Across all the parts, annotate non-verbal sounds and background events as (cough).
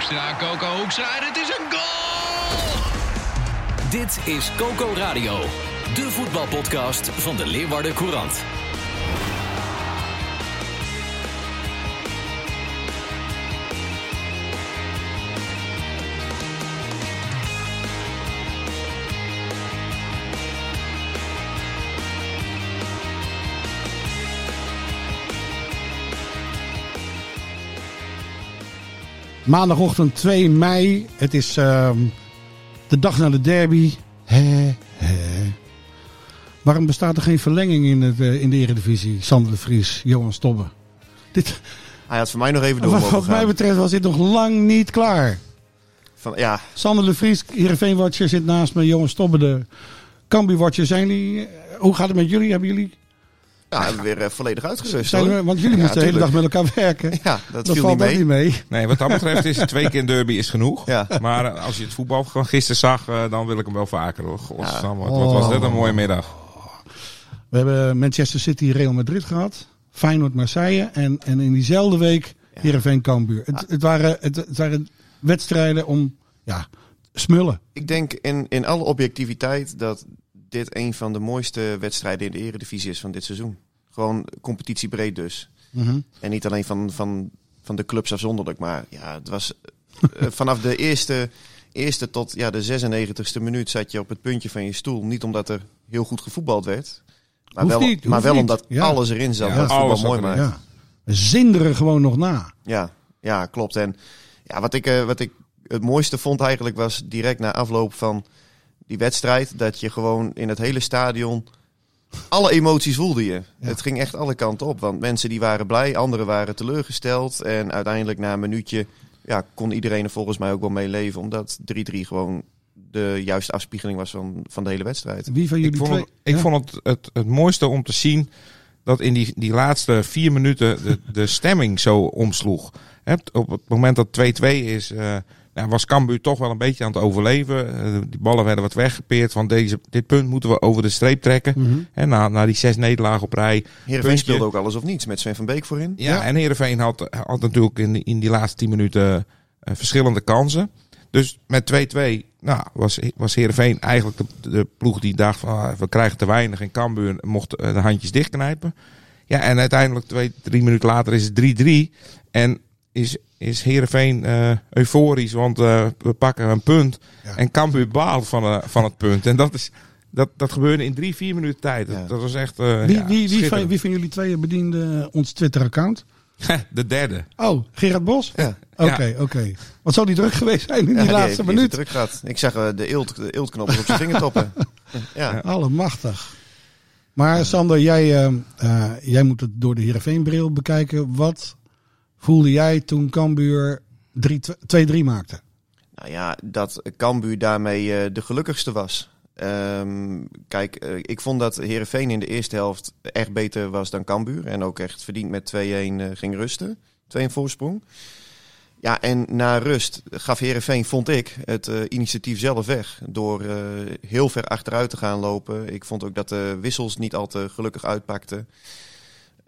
Hoekstra, Coco Hoekstra, het is een goal! Dit is Coco Radio, de voetbalpodcast van de Leeuwarden Courant. Maandagochtend 2 mei. Het is uh, de dag na de derby. He, he. Waarom bestaat er geen verlenging in, het, uh, in de Eredivisie? Sander de Vries, Johan Stobbe. Dit, Hij had voor mij nog even door wat, mij betreft was dit nog lang niet klaar. Van, ja, Sander de Vries, Heerenveen-watcher, zit naast me. Johan Stobbe, de Cambuur-watcher. Zijn die, eh, hoe gaat het met jullie? Hebben jullie ja, hebben we weer eh, volledig uitgerust. zijn hoor. we, want jullie Ja, moeten de hele dag met elkaar werken. Ja, dat, Dat viel valt niet ook mee. niet mee. Nee, wat dat betreft is twee keer een derby is genoeg. Ja. Maar eh, als je het voetbal van gisteren zag, eh, dan wil ik hem wel vaker. Hoor. Wat, Oh. wat was dit een mooie middag. We hebben Manchester City, Real Madrid gehad. Feyenoord, Marseille. En, en in diezelfde week Heerenveen, Cambuur. Het, het, waren, het, het waren wedstrijden om ja, smullen. Ik denk in, in alle objectiviteit dat dit een van de mooiste wedstrijden in de eredivisie is van dit seizoen. Gewoon competitiebreed dus. Mhm. En niet alleen van, van, van de clubs afzonderlijk, maar ja, het was eh, (laughs) vanaf de eerste, eerste tot ja, de 96e minuut zat je op het puntje van je stoel. Niet omdat er heel goed gevoetbald werd, maar Hoeft wel, niet, maar wel niet. omdat Ja. alles erin zat Ja, voetbal alles mooi maakt. erin. Ja. We zinderen gewoon nog na. Ja, ja, klopt. En ja, wat, ik, eh, wat ik het mooiste vond eigenlijk was direct na afloop van die wedstrijd. Dat je gewoon in het hele stadion alle emoties voelde je. Het ging echt alle kanten op. Want mensen die waren blij, anderen waren teleurgesteld. En uiteindelijk na een minuutje ja, kon iedereen er volgens mij ook wel mee leven. Omdat 3-3 gewoon de juiste afspiegeling was van, van de hele wedstrijd. Wie van Ik jullie vond, twee? het, ik Ja. vond het, het het mooiste om te zien dat in die, die laatste vier minuten de, de stemming zo omsloeg. Hè, op het moment dat 2-2 is, eh, was Cambuur toch wel een beetje aan het overleven. Eh, die ballen werden wat weggepeerd. Van deze, dit punt moeten we over de streep trekken. Mhm. Hè, na, na die zes nederlagen op rij. Heerenveen Puntje. speelde ook alles of niets met Sven van Beek voorin. Ja, Ja. en Heerenveen had, had natuurlijk in, die- in die laatste 10 minuten eh, verschillende kansen. Dus met 2-2 nou, was, was Heerenveen eigenlijk de, de ploeg die dacht van ah, we krijgen te weinig. En Cambuur mocht eh, de handjes dichtknijpen. Ja, en uiteindelijk twee, drie minuten later is het 3-3. En is, is Heerenveen eh, euforisch, want eh, we pakken een punt. Ja. En Cambuur baalt van, eh, van het punt. En dat, is, dat, dat gebeurde in drie, vier minuten tijd. Ja. Dat, dat was echt eh, Wie, ja, wie, wie, van, wie van jullie tweeën bediende ons Twitter-account? (laughs) De derde. Oh, Gerard Bos? Ja. Oké, oké. Wat zou die druk geweest zijn in Ja, die laatste heeft- heeft minuut? het druk gehad. Ik zag eh, de eelt, de op zijn vingertoppen. (laughs) Ja. Allemachtig. Maar Sander, jij, eh, eh, jij moet het door de Heerenveen-bril bekijken. Wat voelde jij toen Cambuur 3-2 maakte? Nou ja, dat Cambuur daarmee eh, de gelukkigste was. Ehm, kijk, eh, ik vond dat Herenveen in de eerste helft echt beter was dan Cambuur. En ook echt verdiend met 2-1 eh, ging rusten. 2-1 voorsprong. Ja, en na rust gaf Herenveen, vond ik, het initiatief zelf weg. Door heel ver achteruit te gaan lopen. Ik vond ook dat de wissels niet al te gelukkig uitpakten.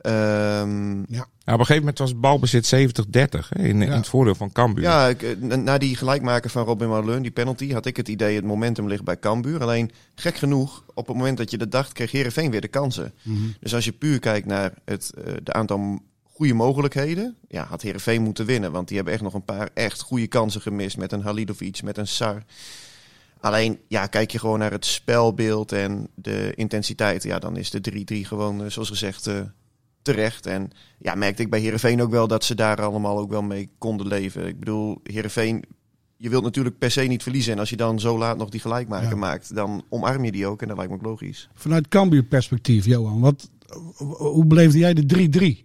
Ehm, Ja, op een gegeven moment was het balbezit 70-30 hè, in, in het voordeel van Cambuur. Ja, ik, eh, na- die gelijkmaker van Robin Marleun, die penalty, had ik het idee het momentum ligt bij Cambuur. Alleen, gek genoeg, op het moment dat je dat dacht, kreeg Herenveen weer de kansen. Dus als je puur kijkt naar het eh, de aantal goede mogelijkheden, ja, had Herenveen moeten winnen. Want die hebben echt nog een paar echt goede kansen gemist met een Halilovic, met een Sar. Alleen, ja, kijk je gewoon naar het spelbeeld en de intensiteit, ja, dan is de 3-3 gewoon, eh, zoals gezegd, eh, terecht. En ja, merkte ik bij Herenveen ook wel dat ze daar allemaal ook wel mee konden leven. Ik bedoel, Herenveen, je wilt natuurlijk per se niet verliezen. En als je dan zo laat nog die gelijkmaker Ja. maakt, dan omarm je die ook. En dat lijkt me ook logisch. Vanuit Cambuur perspectief, Johan. Wat, hoe beleefde jij de 3-3?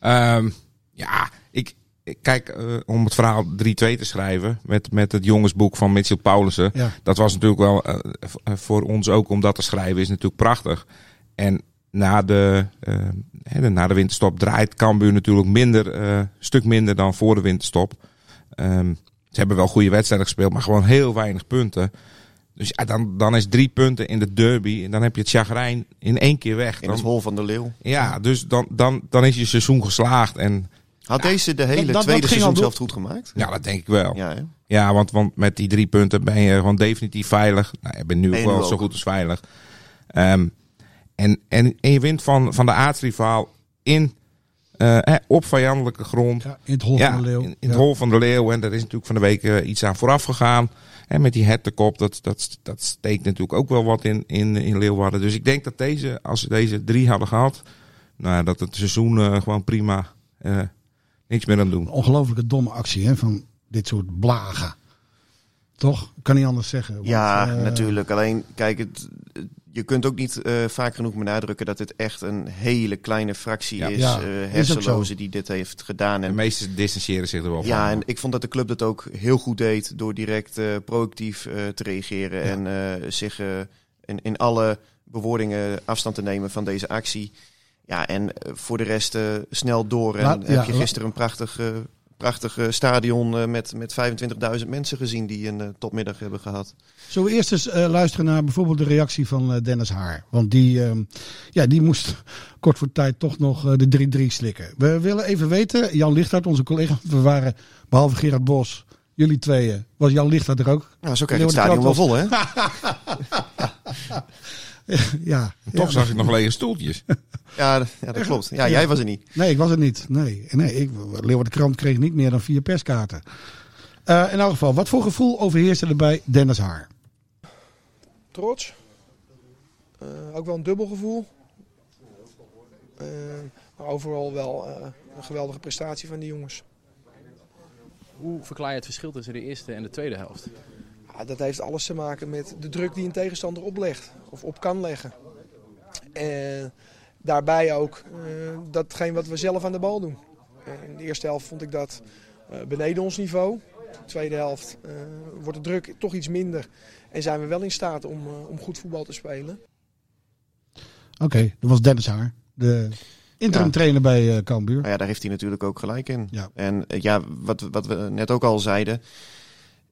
Ehm, ja, ik, kijk, eh, om het verhaal 3-2 te schrijven met, met het jongensboek van Mitchell Paulussen. Ja. Dat was natuurlijk wel eh, eh, voor ons ook om dat te schrijven is natuurlijk prachtig. En na de, eh, na de winterstop draait Cambuur natuurlijk minder, eh, een stuk minder dan voor de winterstop. Ehm, ze hebben wel goede wedstrijden gespeeld, maar gewoon heel weinig punten. Dus ja, dan, dan is drie punten in de derby. En dan heb je het chagrijn in één keer weg. In Dan, het hol van de leeuw. ja, dus dan, dan, dan is je seizoen geslaagd. En Had deze de hele dat- dat tweede seizoen zelf goed gemaakt? ja, dat denk ik wel. Ja, hè? Ja, want, want met die drie punten ben je gewoon definitief veilig. Nou, je bent nu Ben ook je wel nu zo goed als veilig. Ehm, en, en, en je wint van, van de aardsrivaal in, eh, hè, op vijandelijke grond. Ja, in het hol Ja, van de leeuw. in, in het hol van de leeuw. En daar is natuurlijk van de week eh, iets aan vooraf gegaan. En met die hertenkop, dat, dat, dat steekt natuurlijk ook wel wat in, in, in Leeuwarden. Dus ik denk dat deze, als ze deze drie hadden gehad, nou, dat het seizoen eh, gewoon prima eh, niks meer aan doen. Ongelooflijke domme actie hè, van dit soort blagen. Toch? Ik kan niet anders zeggen. Want, Ja, natuurlijk. Alleen, kijk, het, je kunt ook niet eh, vaak genoeg benadrukken dat het echt een hele kleine fractie Ja. is. Ja, eh, die dit heeft gedaan. De En, meesten distancieren zich er wel van. ja, en ik vond dat de club dat ook heel goed deed door direct eh, proactief eh, te reageren en eh, zich eh, in, in alle bewoordingen afstand te nemen van deze actie. Ja, en voor de rest eh, snel door. En heb ja, je gisteren een prachtig, eh, prachtig eh, stadion eh, met, met 25.000 mensen gezien die een eh, topmiddag hebben gehad. Zullen we eerst eens luisteren naar bijvoorbeeld de reactie van Dennis Haar? Want die, ehm, ja, die moest (laughs) kort voor tijd toch nog de 3-3 slikken. We willen even weten, Jan Lichthart, onze collega, we waren behalve Gerard Bos, jullie tweeën, was Jan Lichthart er ook? Nou, zo krijg je het stadion wel vol, hè? (laughs) (laughs) ja. Toch ja. zag ik nog lege stoeltjes. (laughs) Ja, d- ja dat klopt. Ja, jij was er niet. Nee, ik was het niet. Nee, nee ik, Leeuwarden Krant kreeg niet meer dan vier perskaarten. Eh, in elk geval, wat voor gevoel overheerste er bij Dennis Haar? trots. Eh, ook wel een dubbel gevoel. Eh, maar overal wel eh, een geweldige prestatie van die jongens. Hoe verklaar je het verschil tussen de eerste en de tweede helft? Ja, dat heeft alles te maken met de druk die een tegenstander oplegt of op kan leggen. En daarbij ook eh, datgene wat we zelf aan de bal doen. Eh, in de eerste helft vond ik dat eh, beneden ons niveau. In de tweede helft eh, wordt de druk toch iets minder. En zijn we wel in staat om, eh, om goed voetbal te spelen. Oké, dat was Dennis Haar, de interim Ja. trainer bij eh Cambuur. Maar ja, daar heeft hij natuurlijk ook gelijk in. Ja. En ja, wat, wat we net ook al zeiden.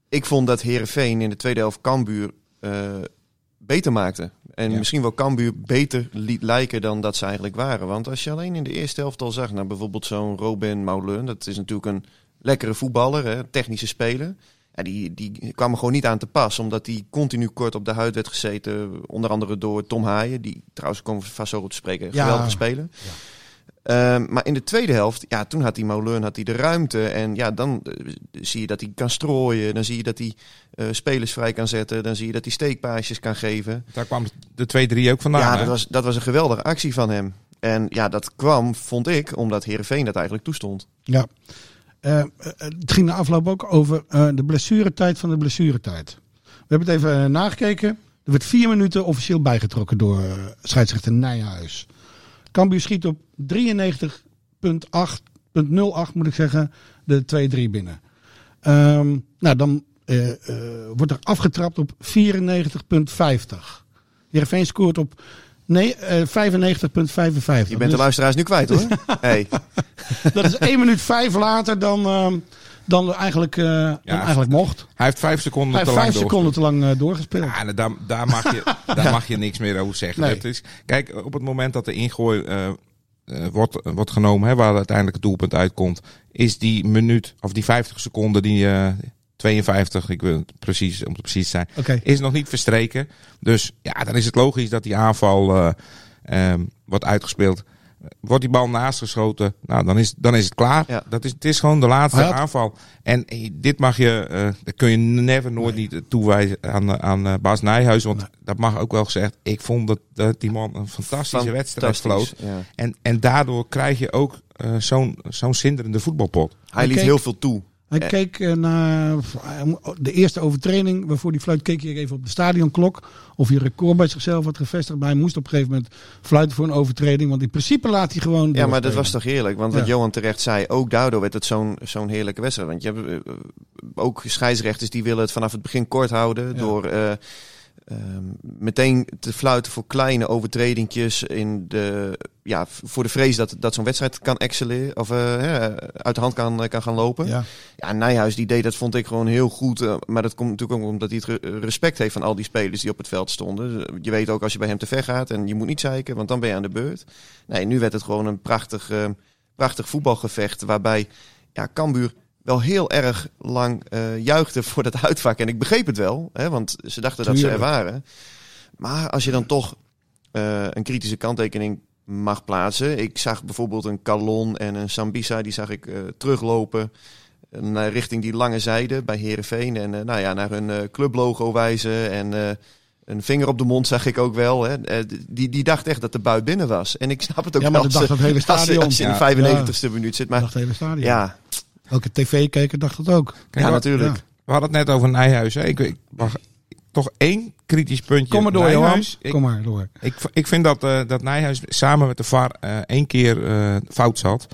Ik vond dat Herenveen in de tweede helft Cambuur eh, beter maakte. En Ja. misschien wel Cambuur beter liet lijken dan dat ze eigenlijk waren. Want als je alleen in de eerste helft al zag, nou bijvoorbeeld zo'n Robin Maulun. Dat is natuurlijk een lekkere voetballer, hè, technische speler. Ja, die, die kwam er gewoon niet aan te pas, omdat hij continu kort op de huid werd gezeten. Onder andere door Tom Haaien, die trouwens we vast zo op te spreken. Ja. Geweldige speler. Ehm, maar in de tweede helft, ja, toen had die Moulin had hij de ruimte. En ja, dan eh, zie je dat hij kan strooien. Dan zie je dat hij eh, spelers vrij kan zetten. Dan zie je dat hij steekpaasjes kan geven. Daar kwam de 2-3 ook vandaan. ja, hè? dat was, dat was een geweldige actie van hem. En ja, dat kwam, vond ik, omdat Herenveen dat eigenlijk toestond. Ja. Eh, het ging na afloop ook over eh, de blessuretijd van de blessuretijd. We hebben het even nagekeken. Er werd vier minuten officieel bijgetrokken door scheidsrechter Nijhuis. Cambuur schiet op 93,8,08 moet ik zeggen, de 2-3 binnen. Ehm, nou, dan eh, eh, wordt er afgetrapt op 94,50. Heerenveen scoort op nee, eh 95,55. Je bent Dus- de luisteraars nu kwijt hoor. (laughs) hey. dat is 1 minuut 5 later dan, ehm, dan, eigenlijk, eh, dan eigenlijk mocht. Hij heeft vijf seconden Hij te heeft lang 5 seconden te lang eh, doorgespeeld. Ja, daar, daar, mag je, (laughs) daar mag je niks meer over zeggen. Nee. Het is, kijk, op het moment dat de ingooi wordt, wordt genomen, hè, waar uiteindelijk het doelpunt uitkomt, is die minuut, of die 50 seconden, die eh 52, ik wil het precies, om het precies te zijn, is nog niet verstreken. Dus ja, dan is het logisch dat die aanval eh, ehm, wordt uitgespeeld. Wordt die bal naast geschoten, nou, dan is, dan is het klaar. Ja. Dat is, het is gewoon de laatste had- aanval. En eh, dit mag je, eh dat kun je never nooit niet toewijzen aan, eh, aan eh, Bas Nijhuis. Want dat mag ook wel gezegd. Ik vond dat, dat die man een fantastische wedstrijd floot. ja. En, en daardoor krijg je ook eh, zo'n zo'n zinderende voetbalpot. Hij liet heel veel toe. Hij Eh. keek eh, naar de eerste overtreding waarvoor die fluit, keek hij even op de stadionklok. Of hij record bij zichzelf had gevestigd. Maar hij moest op een gegeven moment fluiten voor een overtreding. Want in principe laat hij gewoon. Ja, maar dat was toch heerlijk? Want wat Ja. Johan terecht zei, ook daardoor werd het zo'n zo'n heerlijke wedstrijd. Want je hebt eh, ook scheidsrechters die willen het vanaf het begin kort houden. Ja. Door ehm, meteen te fluiten voor kleine overtredingjes in de, ja, voor de vrees dat, dat zo'n wedstrijd kan excelleren. Of eh, hè, uit de hand kan, kan gaan lopen. Ja. Ja, Nijhuis die deed dat vond ik gewoon heel goed. eh, maar dat komt natuurlijk ook omdat hij het re- respect heeft van al die spelers die op het veld stonden. Dus, Je weet ook als je bij hem te ver gaat en je moet niet zeiken, want dan ben je aan de beurt. Nee, nu werd het gewoon een prachtig, eh, prachtig voetbalgevecht waarbij ja, Cambuur wel heel erg lang eh juichte voor dat uitvak. En ik begreep het wel, hè, want ze dachten dat ze er waren. Maar als je dan toch eh, een kritische kanttekening mag plaatsen. Ik zag bijvoorbeeld een Calon en een Sambisa, die zag ik eh, teruglopen naar richting die lange zijde bij Herenveen en nou ja, naar hun clublogo wijzen en een vinger op de mond zag ik ook wel. Hè. Die, die dacht echt dat de bui binnen was. En ik snap het ook Ja, maar wel. dat dacht het hele als, stadion. als je in de 95ste minuut zit. Maar het hele stadion. ja, Elke tv-kijker dacht dat ook. Kijk, ja, natuurlijk. ja. We hadden het net over Nijhuis. Hè. Ik, ik mag toch één kritisch puntje. Kom maar door, Johan. Nijhuis. Ik, Kom maar door. ik, ik vind dat, eh, dat Nijhuis samen met de VAR eh, één keer eh, fout zat.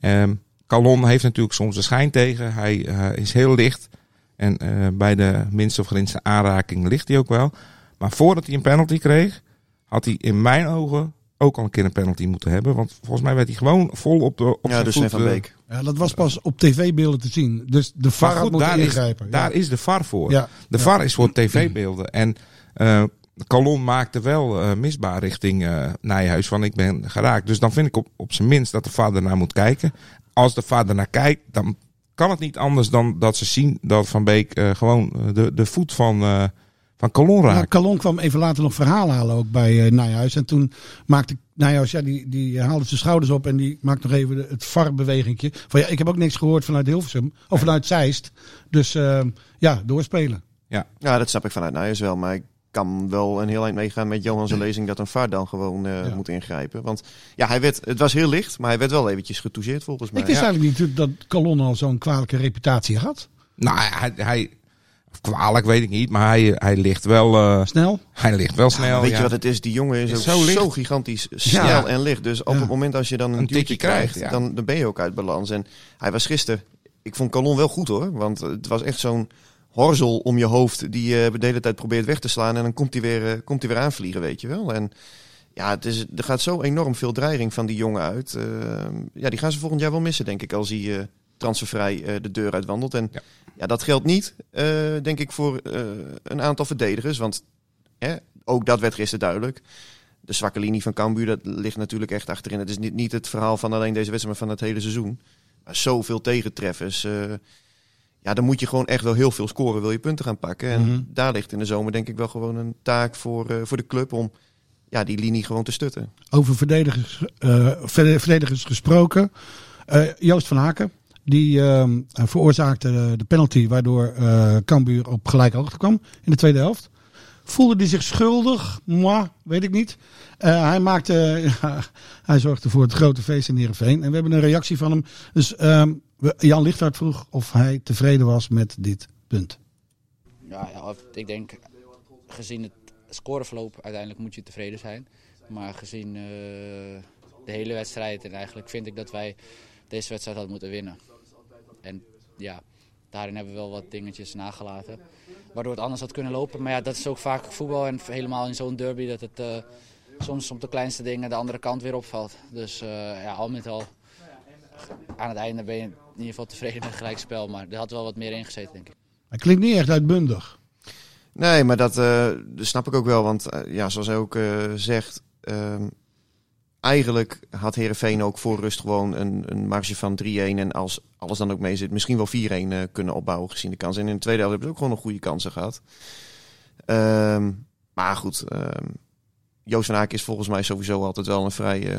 Ehm Calon heeft natuurlijk soms de schijn tegen. Hij eh, is heel licht. En eh, bij de minste of geringste aanraking ligt hij ook wel. Maar voordat hij een penalty kreeg, had hij in mijn ogen ook al een keer een penalty moeten hebben. Want volgens mij werd hij gewoon vol op de op Ja, zijn dus van Beek. Ja, dat was pas op tv-beelden te zien. Dus de VAR goed, moet daar, is, ingrijpen. Ja. daar is de VAR voor. Ja. De. VAR is voor tv-beelden. En eh Calon maakte wel eh, misbaar richting eh, Nijhuis van ik ben geraakt. Dus dan vind ik op, op zijn minst dat de VAR ernaar moet kijken. Als de VAR ernaar kijkt, dan kan het niet anders dan dat ze zien dat Van Beek gewoon de, de voet van, van Calon Nou. Calon kwam even later nog verhaal halen ook bij eh, Nijhuis. En toen maakte Nijhuis, ja, die, die haalde zijn schouders op en die maakte nog even de- het VAR-bewegingje. Van ja, ik heb ook niks gehoord vanuit Hilversum, of vanuit Zeist. Dus eh, ja, doorspelen. Ja, dat snap ik vanuit Nijers wel. Maar ik kan wel een heel eind meegaan met Johan zijn lezing dat een VAR dan gewoon eh, Ja. moet ingrijpen. Want ja, hij werd, het was heel licht, maar hij werd wel eventjes getoucheerd volgens mij. ik wist Ja. eigenlijk niet dat Calon al zo'n kwalijke reputatie had. Nou, hij, hij kwalijk weet ik niet, maar hij, hij ligt wel, eh, Snel. hij ligt wel snel. Weet ja. je wat het is? Die jongen is, Is ook zo gigantisch snel Ja. en licht. Dus op Ja. het moment als je dan een, Een duwtje tikje krijgt, krijgt, ja. dan, dan ben je ook uit balans. En hij was gisteren, ik vond Calon wel goed hoor. Want het was echt zo'n horzel om je hoofd die je de hele tijd probeert weg te slaan. En dan komt hij weer, eh, komt hij weer aanvliegen, weet je wel. En ja, het is, er gaat zo enorm veel dreiging van die jongen uit. Eh, ja, die gaan ze volgend jaar wel missen, denk ik, als hij eh, transfervrij eh, de deur uitwandelt. En Ja. ja. dat geldt niet, eh, denk ik, voor eh, een aantal verdedigers. Want hè, ook dat werd gisteren duidelijk. De zwakke linie van Cambuur, dat ligt natuurlijk echt achterin. Het is niet, niet het verhaal van alleen deze wedstrijd, maar van het hele seizoen. Maar zoveel tegentreffers. eh, ja, dan moet je gewoon echt wel heel veel scoren, wil je punten gaan pakken. En Mhm. daar ligt in de zomer denk ik wel gewoon een taak voor, eh, voor de club om ja, die linie gewoon te stutten. Over verdedigers, eh, verde- verdedigers gesproken. Eh, Joost van Haken. Die ehm, veroorzaakte de penalty waardoor eh Cambuur op gelijke hoogte kwam in de tweede helft. Voelde hij zich schuldig? Moi, weet ik niet. Eh, hij, maakte, (laughs) hij zorgde voor het grote feest in Heerenveen. En we hebben een reactie van hem. Dus ehm, Jan Lichthart vroeg of hij tevreden was met dit punt. Ja, ik denk gezien het scoreverloop uiteindelijk moet je tevreden zijn. Maar gezien eh, de hele wedstrijd en eigenlijk vind ik dat wij deze wedstrijd hadden moeten winnen. En ja, daarin hebben we wel wat dingetjes nagelaten. Waardoor het anders had kunnen lopen. Maar ja, dat is ook vaak voetbal en helemaal in zo'n derby dat het eh, soms op de kleinste dingen de andere kant weer opvalt. Dus eh, ja, al met al aan het einde ben je in ieder geval tevreden met het gelijkspel. Maar er had wel wat meer ingezeten denk ik. Hij klinkt niet echt uitbundig. Nee, maar dat, eh, dat snap ik ook wel. Want ja, zoals hij ook eh, zegt, ehm, eigenlijk had Herenveen ook voor rust gewoon een, een marge van 3-1. En als alles dan ook mee zit, misschien wel 4-1 eh, kunnen opbouwen gezien de kans. En in de tweede helft hebben ze ook gewoon nog goede kansen gehad. Ehm, maar goed, ehm, Joost van Aak is volgens mij sowieso altijd wel een vrij eh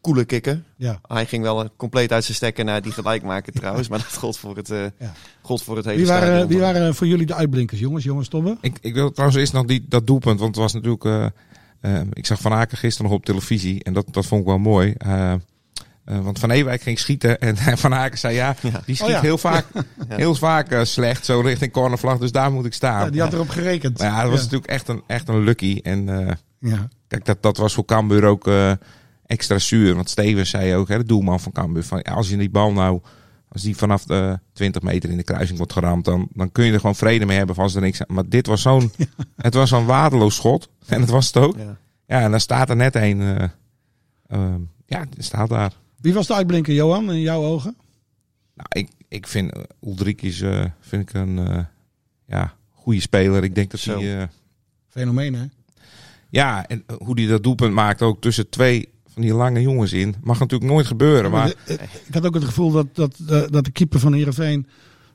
coole kikker. Ja. Hij ging wel eh, compleet uit zijn stekken naar die gelijkmaker trouwens. (laughs) Maar dat gold voor het, eh Ja. gold voor het hele Wie waren, stadion. wie waren voor jullie de uitblinkers, jongens? Jongens, Tobbe? Ik, ik wil trouwens eerst nog die, dat doelpunt, want het was natuurlijk... eh, eh, ik zag Van Aken gisteren nog op televisie en dat, dat vond ik wel mooi. Eh, Eh, want Van Ewijk ging schieten en (laughs) Van Aken zei ja, die schiet Oh ja. heel vaak, (laughs) heel vaak eh, slecht zo richting cornervlag, dus daar moet ik staan. Ja, die had erop gerekend. Maar ja, dat was Ja. natuurlijk echt een, echt een lucky. En eh, Ja. kijk, dat, dat was voor Cambuur ook eh, extra zuur. Want Steven zei ook, hè, de doelman van Cambuur, van, ja, als je die bal nou, als die vanaf de 20 meter in de kruising wordt geramd, dan, dan kun je er gewoon vrede mee hebben van als er niks Maar dit was zo'n, (laughs) het was zo'n waardeloos schot. En het was het ook. Ja. Ja, en dan staat er net een, eh, ehm, ja, die staat daar. Wie was de uitblinker, Johan, in jouw ogen? Nou, ik, ik vind uh, Ulrikis eh, vind ik een eh, ja, goede speler. Ik denk dat hij... eh, Fenomeen, hè? ja, en eh, hoe hij dat doelpunt maakt ook tussen twee van die lange jongens in. Mag natuurlijk nooit gebeuren. Maar eh, ik had ook het gevoel dat, dat, eh, dat de keeper van Heerenveen,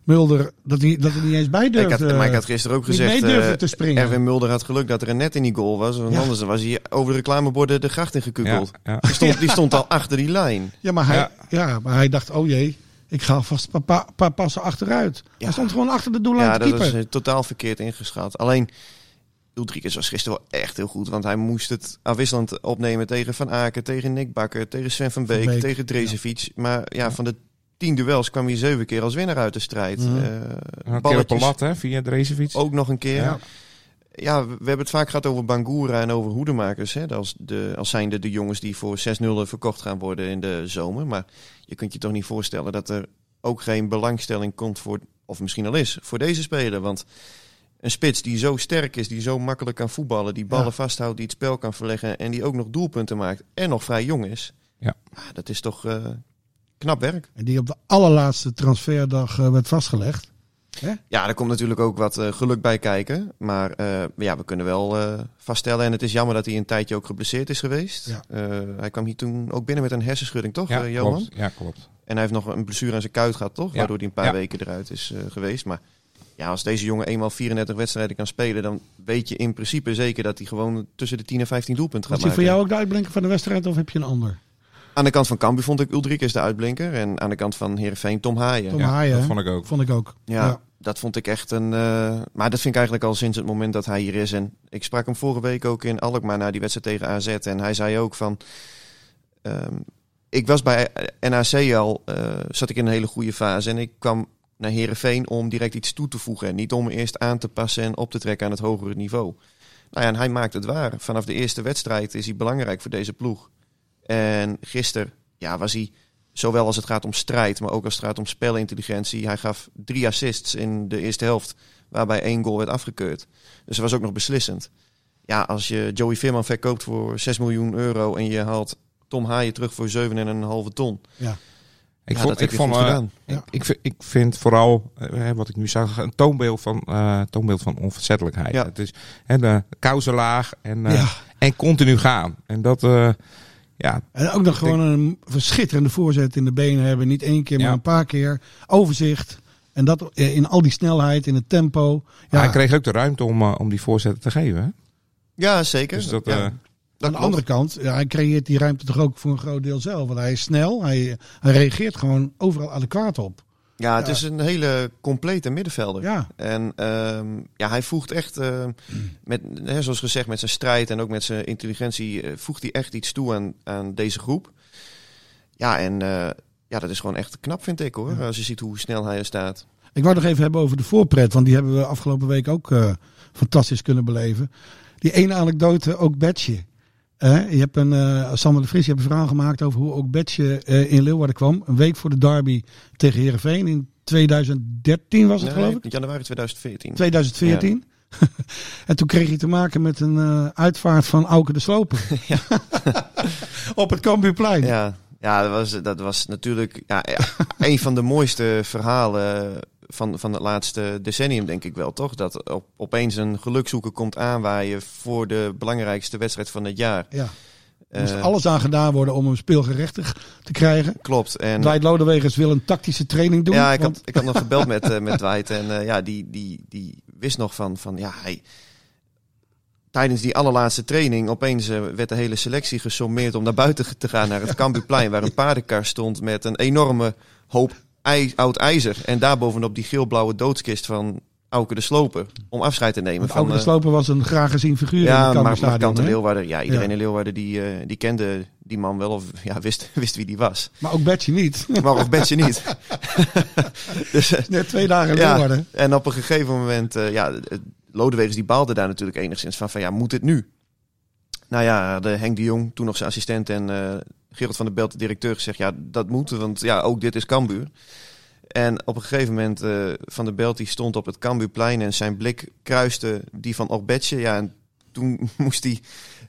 Mulder, dat hij, dat hij niet eens bij Ik durfde. had, maar ik had gisteren ook gezegd, te springen. Erwin Mulder had geluk dat er een net in die goal was. Want Ja. anders was hij over de reclameborden de gracht in gekukeld. ja. Die, stond, (laughs) die stond al achter die lijn. Ja, maar hij, ja. Ja. maar hij dacht, oh jee, ik ga vast een paar, paar passen achteruit. Ja. Hij stond gewoon achter de doellijn Ja, dat keeper. was totaal verkeerd ingeschat. Alleen, Ulrikes was gisteren wel echt heel goed. Want hij moest het afwisselend opnemen tegen Van Aken, tegen Nick Bakker, tegen Sven van Beek, Van Beek, tegen Drezefiets. Maar ja, van de tien duels kwam hij zeven keer als winnaar uit de strijd. Een keer op een balletjes lat, hè, via Drezefiets. ook nog een keer. Ja. Ja. we we hebben het vaak gehad over Bangura en over hoedemakers. Hè, als, de, als zijnde de jongens die voor 6-0 verkocht gaan worden in de zomer. Maar je kunt je toch niet voorstellen dat er ook geen belangstelling komt voor, of misschien al is, voor deze speler. Want een spits die zo sterk is, die zo makkelijk kan voetballen, die ballen Ja. vasthoudt, die het spel kan verleggen en die ook nog doelpunten maakt en nog vrij jong is. Ja. Ah, dat is toch eh, knap werk. En die op de allerlaatste transferdag eh, werd vastgelegd. Ja, er komt natuurlijk ook wat eh, geluk bij kijken. Maar eh, ja, we kunnen wel eh, vaststellen. En het is jammer dat hij een tijdje ook geblesseerd is geweest. Ja. Eh, hij kwam hier toen ook binnen met een hersenschudding, toch, ja, Johan? klopt. Ja, klopt. En hij heeft nog een blessure aan zijn kuit gehad, toch? Ja. Waardoor hij een paar Ja. weken eruit is eh, geweest. Maar ja, als deze jongen eenmaal 34 wedstrijden kan spelen... dan weet je in principe zeker dat hij gewoon tussen de 10 en 15 doelpunten Was gaat hij maken. voor jou ook de uitblinker van de wedstrijd of heb je een ander? Aan de kant van Cambuur vond ik Ulrich de uitblinker. En aan de kant van Heerenveen Tom Haaien. Tom Ja, Haaien, dat vond ik ook. Vond ik ook. Ja, dat vond ik echt een. eh, maar dat vind ik eigenlijk al sinds het moment dat hij hier is. En ik sprak hem vorige week ook in Alkmaar na die wedstrijd tegen AZ. En hij zei ook van. ehm, ik was bij NAC al. eh, zat ik in een hele goede fase. En ik kwam naar Herenveen om direct iets toe te voegen. En niet om eerst aan te passen en op te trekken aan het hogere niveau. Nou ja, en hij maakt het waar. Vanaf de eerste wedstrijd is hij belangrijk voor deze ploeg. En gisteren ja, was hij Zowel als het gaat om strijd, maar ook als het gaat om spelintelligentie. Hij gaf drie assists in de eerste helft, waarbij één goal werd afgekeurd. Dus dat was ook nog beslissend. Ja, als je Joey Veerman verkoopt voor 6 miljoen euro en je haalt Tom Haaien terug voor 7,5 ton. Ja. Ik Ja, vond, ik, vond. Ja. ik, ik, vind- ik vind vooral, eh, wat ik nu zag, een toonbeeld van, eh toonbeeld van onverzettelijkheid. Ja. Het is hè, de kousenlaag en, eh, Ja. en continu gaan. En dat, eh, ja, En ook nog gewoon een verschitterende voorzet in de benen hebben. Niet één keer, maar Ja. een paar keer. Overzicht. En dat in al die snelheid, in het tempo. Ja, hij kreeg ook de ruimte om, om die voorzetten te geven. Hè? Ja, zeker. Dus dat, ja, eh, dat aan de andere kant, ja, hij creëert die ruimte toch ook voor een groot deel zelf. Want hij is snel, hij, hij reageert gewoon overal adequaat op. Ja, het Ja. is een hele complete middenvelder. Ja, En ehm, ja, hij voegt echt, eh, met, hè, zoals gezegd, met zijn strijd en ook met zijn intelligentie, eh, voegt hij echt iets toe aan, aan deze groep. Ja, en eh, ja, dat is gewoon echt knap, vind ik hoor. Als je ziet hoe snel hij er staat. ik wou nog even hebben over de voorpret. Want die hebben we afgelopen week ook eh, fantastisch kunnen beleven. Die ene anekdote, ook Betje. Eh, je hebt een, eh Sander de Vries, je hebt een verhaal gemaakt over hoe ook Betje eh, in Leeuwarden kwam. Een week voor de derby tegen Heerenveen in 2013 was het Nee, geloof ik. Januari 2014. 2014. (laughs) en toen kreeg hij te maken met een eh, uitvaart van Auke de Sloper. (laughs) (laughs) Op het Cambuurplein. Ja, ja dat, was, dat was natuurlijk ja, ja, een van de mooiste verhalen van, van het laatste decennium, denk ik wel, toch? Dat op, opeens een gelukzoeker komt aanwaaien voor de belangrijkste wedstrijd van het jaar. Ja. Er moest Eh, alles aan gedaan worden om hem speelgerechtig te krijgen. Klopt. En, Dwight Lodewegers wil een tactische training doen. ja, ik want- had, ik had nog gebeld met, eh, met (laughs) Dwight en eh, ja, die, die, die wist nog van, van ja, hij, tijdens die allerlaatste training opeens eh, werd de hele selectie gesommeerd om naar buiten te gaan naar het Cambuurplein, waar een (laughs) paardenkar stond met een enorme hoop ij- oud ijzer en daarbovenop die geel-blauwe doodskist van Auke de Sloper om afscheid te nemen. Want van, Auke de eh, Sloper was een graag gezien figuur in ja, het maar. Markante hè? Leeuwarden. Ja, iedereen Ja. in Leeuwarden die, eh, die kende die man wel of ja, wist, (laughs) wist wie die was. Maar ook Betje niet. (laughs) Maar of Betje niet. (laughs) dus, eh, Net twee dagen in ja, Leeuwarden. en op een gegeven moment, ja, Lodewegers die baalde daar natuurlijk enigszins van, van ja, moet het nu? Nou ja, de Henk de Jong, toen nog zijn assistent en Gerard van der Belt, de directeur, gezegd, ja, dat moet, want ja, ook dit is Cambuur. En op een gegeven moment, eh, Van der Belt die stond op het Cambuurplein en zijn blik kruiste die van Ogbetje. Ja, en toen (laughs) moest hij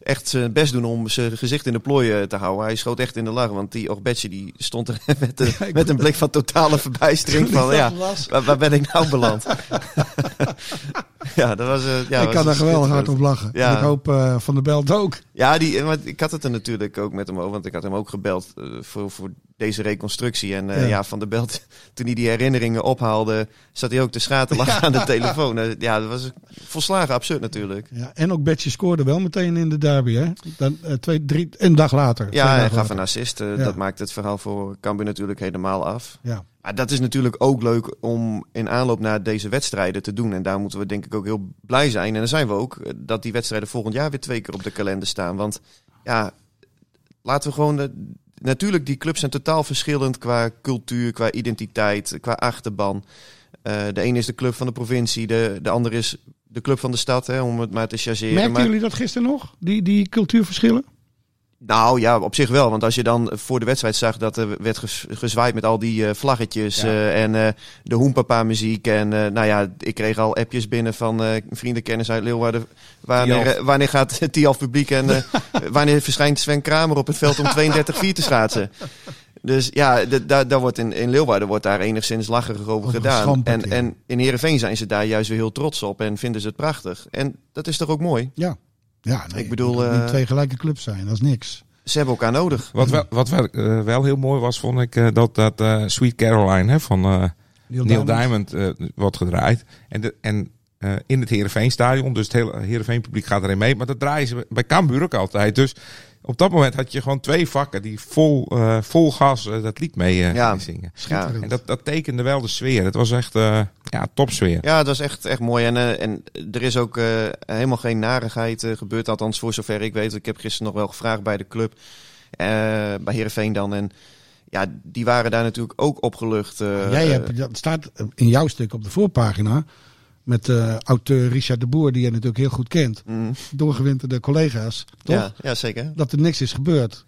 echt zijn best doen om zijn gezicht in de plooien te houden. Hij schoot echt in de lach, want die Ogbetje die stond er (laughs) met, met een blik van totale verbijstering (laughs) van, ja, waar ben ik nou beland? Ja, dat was... eh, ja, ik was kan daar geweldig hard op lachen. Ja. En ik hoop eh, Van der Belt ook. Ja, die, maar ik had het er natuurlijk ook met hem over, want ik had hem ook gebeld eh, voor, voor deze reconstructie. En eh, Ja. ja. Van der Belt, (laughs) toen hij die herinneringen ophaalde, zat hij ook te schaten lachen aan de telefoon. Eh, ja, dat was volslagen absurd natuurlijk. Ja, en ook Betje scoorde wel meteen in de derby. Hè? Dan, eh, twee, drie, een dag later. Ja, hij gaf later. een assist. Ja. Dat maakt het verhaal voor Cambuur natuurlijk helemaal af. Ja. Maar dat is natuurlijk ook leuk om in aanloop naar deze wedstrijden te doen. En daar moeten we denk ik ook heel blij zijn. En dan zijn we ook dat die wedstrijden volgend jaar weer twee keer op de kalender staan. Want ja, laten we gewoon... De, natuurlijk, die clubs zijn totaal verschillend qua cultuur, qua identiteit, qua achterban. Eh, de ene is de club van de provincie, de, de andere is de club van de stad, hè, om het maar te chargeren. Merkten maar, jullie dat gisteren nog? Die, die cultuurverschillen? Nou ja, op zich wel. Want als je dan voor de wedstrijd zag dat er werd ges- gezwaaid met al die eh, vlaggetjes Ja. eh, en eh, de hoempapa muziek. En nou ja, ik kreeg al appjes binnen van vrienden, kennis uit Leeuwarden. Wanneer, wanneer gaat het (laughs) Tialf publiek en (laughs) wanneer verschijnt Sven Kramer op het veld om 32-4 te schaatsen? Dus ja, daar, daar wordt in, in Leeuwarden wordt daar enigszins lacherig over Over gedaan. En, en in Heerenveen zijn ze daar juist weer heel trots op en vinden ze het prachtig. En dat is toch ook mooi? Ja. Ja, nee, Ik bedoel, eh, twee gelijke clubs zijn. Dat is niks. Ze hebben elkaar nodig. Wat wel, wat wel, eh, wel heel mooi was, vond ik, eh, dat, dat eh, Sweet Caroline hè, van eh, Neil, Neil Diamond eh, wordt gedraaid. En, de, en eh, in het Heerenveenstadion, dus het hele Heerenveen publiek gaat erin mee. Maar dat draaien ze bij Cambuur ook altijd. Dus op dat moment had je gewoon twee vakken die vol, eh, vol gas eh, dat lied mee eh, Ja. gingen zingen. Schitterend. En dat, dat tekende wel de sfeer. Het was echt eh ja, topsfeer. Ja, dat is echt, echt mooi. En, en er is ook eh, helemaal geen narigheid gebeurd. Althans, voor zover ik weet. Ik heb gisteren nog wel gevraagd bij de club. eh, bij Heerenveen dan. En ja, die waren daar natuurlijk ook opgelucht. eh, Jij hebt, dat staat in jouw stuk op de voorpagina. Met eh auteur Richard de Boer, die je natuurlijk heel goed kent. mm, Doorgewinterde collega's. Toch? ja, ja, zeker. Dat er niks is gebeurd.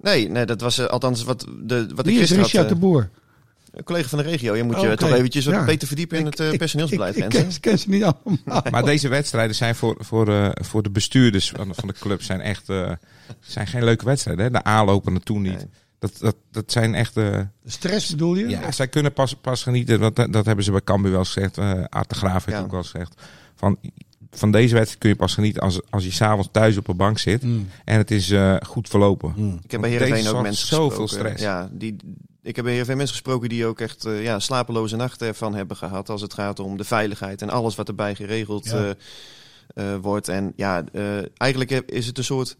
Nee, nee, dat was eh, althans wat, de, wat ik Wie is gisteren Richard had. de Boer? eh, een collega van de regio. Je moet Oh, je toch eventjes wat Ja. beter verdiepen in het personeelsbeleid. Ik, ik, ken, ik ken ze niet allemaal. Maar deze wedstrijden zijn voor, voor, eh, voor de bestuurders van, van de club zijn echt eh, zijn geen leuke wedstrijden. Hè? De aanlopen naartoe niet. Nee. Dat, dat, dat zijn echt... eh, De stress bedoel je? Ja, zij kunnen pas, pas genieten. Dat, dat hebben ze bij Cambuur wel gezegd. eh Art de Graaf heeft Ja. ook wel gezegd. Van, van deze wedstrijd kun je pas genieten als, als je s'avonds thuis op een bank zit. Mm. En het is eh, goed verlopen. Mm. Ik heb bij Heerenveen ook mensen zoveel gesproken. stress. Ja, die, ik heb bij Heerenveen mensen gesproken die ook echt eh, ja, slapeloze nachten ervan hebben gehad. Als het gaat om de veiligheid en alles wat erbij geregeld Ja. eh, eh, wordt. En ja, eh, eigenlijk is het een soort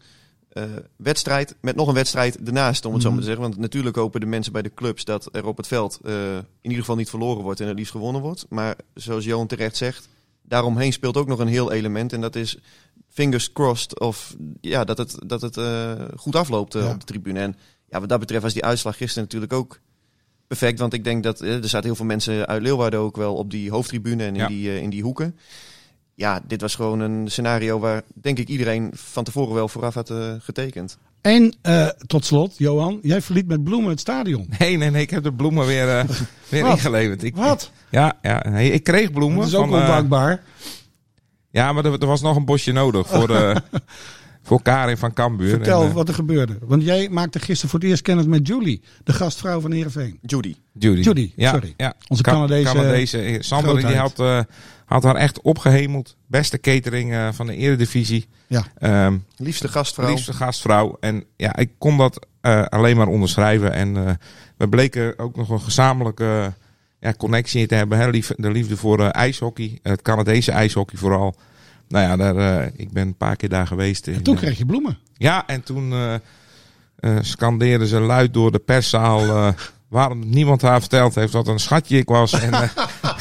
eh, wedstrijd met nog een wedstrijd ernaast, om het zo Mhm. maar te zeggen. Want natuurlijk hopen de mensen bij de clubs dat er op het veld eh, in ieder geval niet verloren wordt en het liefst gewonnen wordt. Maar zoals Johan terecht zegt, daaromheen speelt ook nog een heel element. En dat is fingers crossed of ja, dat het, dat het eh, goed afloopt Ja. op de tribune. En ja, wat dat betreft was die uitslag gisteren natuurlijk ook perfect. Want ik denk dat er zaten heel veel mensen uit Leeuwarden ook wel op die hoofdtribune en in, Ja. die, in die hoeken. Ja, dit was gewoon een scenario waar denk ik iedereen van tevoren wel vooraf had eh, getekend. En eh, tot slot, Johan, jij verliet met bloemen het stadion. (laughs) Nee, nee, nee. Ik heb de bloemen weer, eh, (laughs) weer Wat? ingeleverd. Ik, Wat? Ja, ja nee, ik kreeg bloemen. Dat is ook van, ondankbaar. ja, maar er, er was nog een bosje nodig voor, eh (laughs) voor Karin van Cambuur. Vertel En, wat er gebeurde. Want jij maakte gisteren voor het eerst kennis met Julie, de gastvrouw van Heerenveen. Judy. Judy. Judy, ja, sorry. Ja. Onze Ka- Canadese eh, Sander die had, eh, had haar echt opgehemeld. Beste catering eh, van de eredivisie. Ja. Ehm, Liefste gastvrouw. liefste gastvrouw. En ja, ik kon dat eh, alleen maar onderschrijven. En eh, we bleken ook nog een gezamenlijke ja, connectie te hebben. Hè? De liefde voor ijshockey. Het Canadese ijshockey vooral. Nou ja, daar, ik ben een paar keer daar geweest. En toen kreeg je bloemen. ja, en toen scandeerden ze luid door de perszaal. waarom niemand haar verteld heeft wat een schatje ik was. En, (laughs)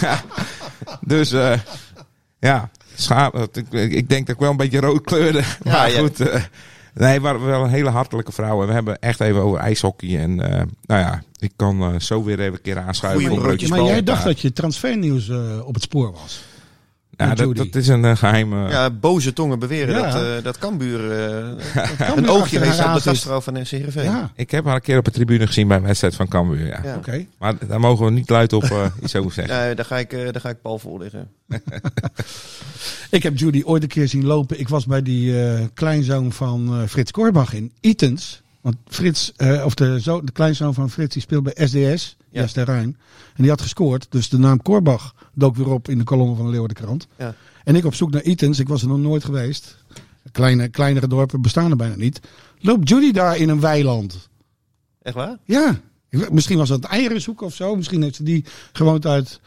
ja, Dus eh, ja, scha- dat- ik, ik denk dat ik wel een beetje rood kleurde. maar ja. goed, eh, nee, we waren wel een hele hartelijke vrouw. En we hebben echt even over ijshockey. En eh, nou ja, ik kan eh, zo weer even een keer aanschuiven. Goeie voor Maar jij dacht dat je transfernieuws eh, op het spoor was. Ja, dat, is een eh, geheime... Ja, boze tongen beweren Ja. dat, eh dat Cambuur eh, (laughs) een oogje heeft op aan de gastvrouw van Heerenveen. Ja, Ik heb haar een keer op de tribune gezien bij een wedstrijd van Cambuur. Ja. Ja. oké. Maar daar mogen we niet luid op eh, (laughs) iets over zeggen. Ja, daar, ga ik, eh, daar ga ik Paul voor liggen. (laughs) Ik heb Judy ooit een keer zien lopen. Ik was bij die eh, kleinzoon van eh, Frits Korbach in Itens. Want Frits, eh, of de, zo, de kleinzoon van Frits, die speelt bij SDS, Ja. Jes ter Rijn. En die had gescoord. Dus de naam Korbach dook weer op in de kolommen van de Leeuwardenkrant. Ja. En ik op zoek naar Itens. Ik was er nog nooit geweest. Kleine, kleinere dorpen bestaan er bijna niet. Loopt Judy daar in een weiland? Echt waar? Ja. Misschien was dat eieren zoeken of zo. Misschien heeft ze die gewoon uit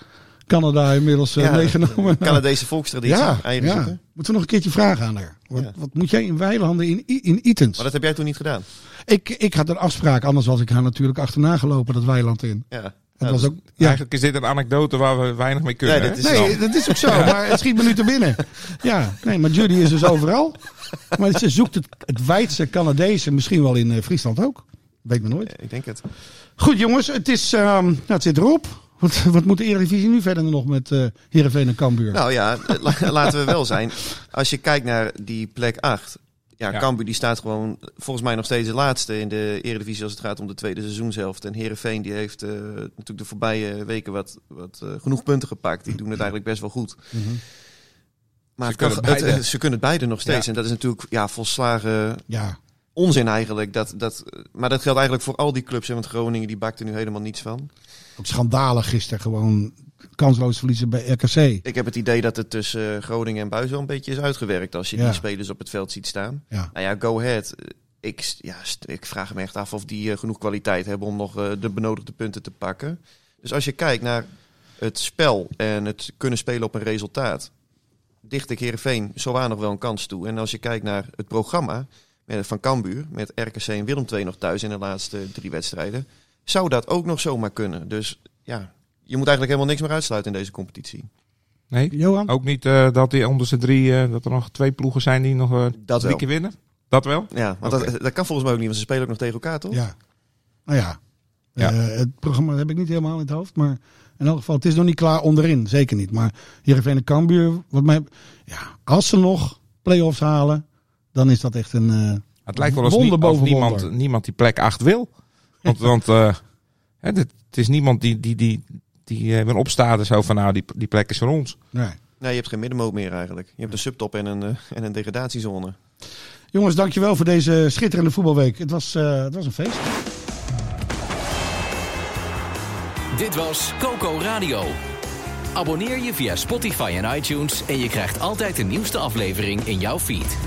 Canada inmiddels eh, Ja, meegenomen. Canadese volkstraditie. Ja, eieren ja. zoeken. Moeten we nog een keertje vragen aan haar. Wat, Ja. wat moet jij in weilanden in, in Itens? Maar dat heb jij toen niet gedaan. Ik, ik had een afspraak, anders was ik haar natuurlijk achterna gelopen, dat weiland in. Ja. Dat Ja, was ook, ja. Eigenlijk is dit een anekdote waar we weinig mee kunnen. Nee, is- dat is ook zo, (laughs) maar het schiet me nu te binnen. Ja, nee, maar Judy is dus overal. Maar ze zoekt het, het wijdse Canadese, misschien wel in eh, Friesland ook. Weet me nooit. Ik denk het. Goed jongens, het, is, ehm, nou, het zit erop. Wat, wat moet de Eredivisie nu verder nog met eh Heerenveen en Cambuur? Nou ja, (laughs) la- laten we wel zijn. Als je kijkt naar die plek 8. Ja, Ja. Cambuur die staat gewoon volgens mij nog steeds de laatste in de Eredivisie als het gaat om de tweede seizoenshelft. En Herenveen die heeft eh, natuurlijk de voorbije weken wat, wat eh, genoeg punten gepakt. Die doen het eigenlijk best wel goed. Mhm. Maar Ze het kan- kunnen het- beide. ze kunnen het beide nog steeds. Ja. En dat is natuurlijk ja, volslagen Ja, onzin eigenlijk. Dat, dat, maar dat geldt eigenlijk voor al die clubs. hè, Want Groningen die bakt er nu helemaal niets van. ook schandalig gisteren gewoon kansloos verliezen bij RKC. Ik heb het idee dat het tussen eh, Groningen en Buis wel een beetje is uitgewerkt. Als je Ja. die spelers op het veld ziet staan. Ja. Nou ja, go ahead. Ik, ja, ik vraag me echt af of die eh, genoeg kwaliteit hebben om nog eh, de benodigde punten te pakken. Dus als je kijkt naar het spel en het kunnen spelen op een resultaat, dicht ik Heerenveen zowel nog wel een kans toe. En als je kijkt naar het programma van Cambuur, met RKC en Willem II nog thuis in de laatste drie wedstrijden, zou dat ook nog zomaar kunnen. Dus ja, je moet eigenlijk helemaal niks meer uitsluiten in deze competitie. Nee? Johan? Ook niet eh, dat die onderste drie, eh, dat er nog twee ploegen zijn die nog eh, Dat drie wel. keer winnen? Dat wel? Ja, want dat, dat kan volgens mij ook niet, want ze spelen ook nog tegen elkaar, toch? Ja. Nou ja. Ja. Eh, het programma heb ik niet helemaal in het hoofd. Maar in elk geval, het is nog niet klaar onderin. Zeker niet. Maar Heerenveen en Cambuur, wat mij... Ja, als ze nog play-offs halen, dan is dat echt een... eh, Het lijkt wel als Wonder nie- of boven niemand, wonder. niemand die plek 8 wil. Want, (laughs) want eh, het is niemand die, die, die, die eh, weer opstaat en zo van nou, die, die plek is voor ons. nee. Nee, je hebt geen middenmoot meer eigenlijk. Je hebt een subtop en een, eh, en een degradatiezone. Jongens, dankjewel voor deze schitterende voetbalweek. Het was, eh, het was een feest. Dit was Coco Radio. Abonneer je via Spotify en iTunes en je krijgt altijd de nieuwste aflevering in jouw feed.